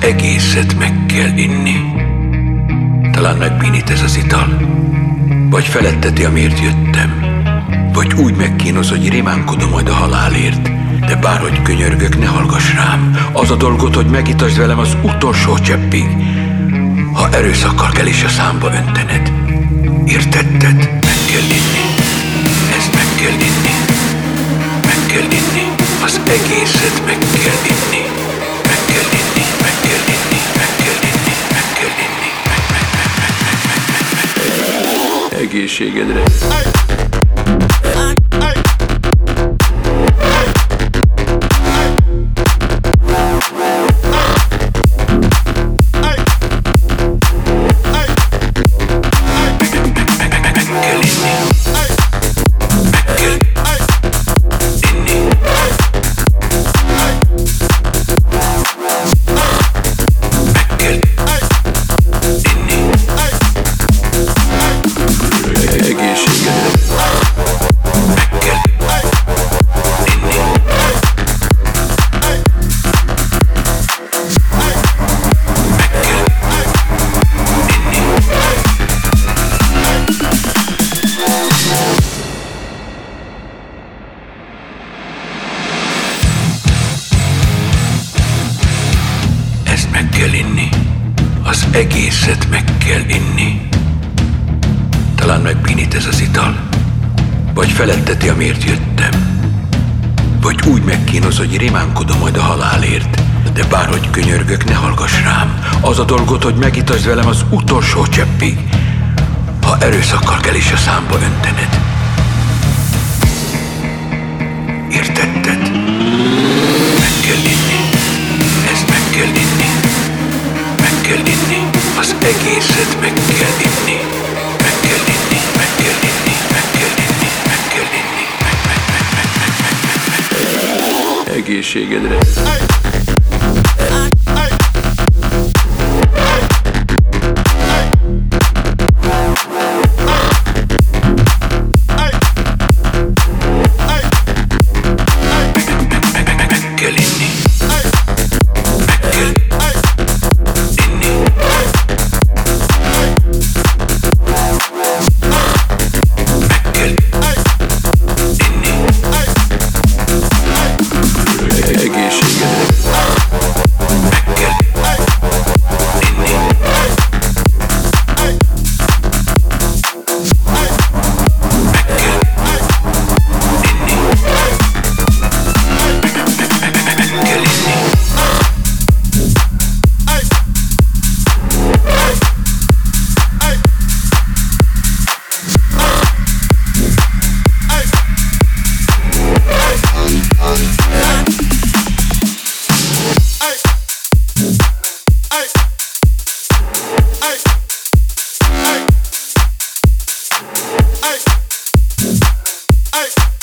egészet meg kell inni. Talán megbínít ez az ital, vagy feletteti, amiért jöttem, vagy úgy megkínoz, hogy rimánkodom majd a halálért, de bárhogy könyörgök, ne hallgass rám. Az a dolgot, hogy megitasd velem az utolsó cseppig, ha erőszakkal kell is a számba öntened. Értetted? Meg kell inni. Ezt meg kell inni. Meg kell inni. Az egészet meg kell inni. Meg, meg. Egészségedre. Kell inni. Az egészet meg kell inni. Talán megbínít ez az ital, vagy feletteti, amiért jöttem. Vagy úgy megkínoz, hogy rimánkodom majd a halálért, de bárhogy könyörgök, ne hallgass rám. Az a dolgot, hogy megitasd velem az utolsó cseppig, ha erőszakkal kell is a számba öntened. Értetted? She get Hey. Hey.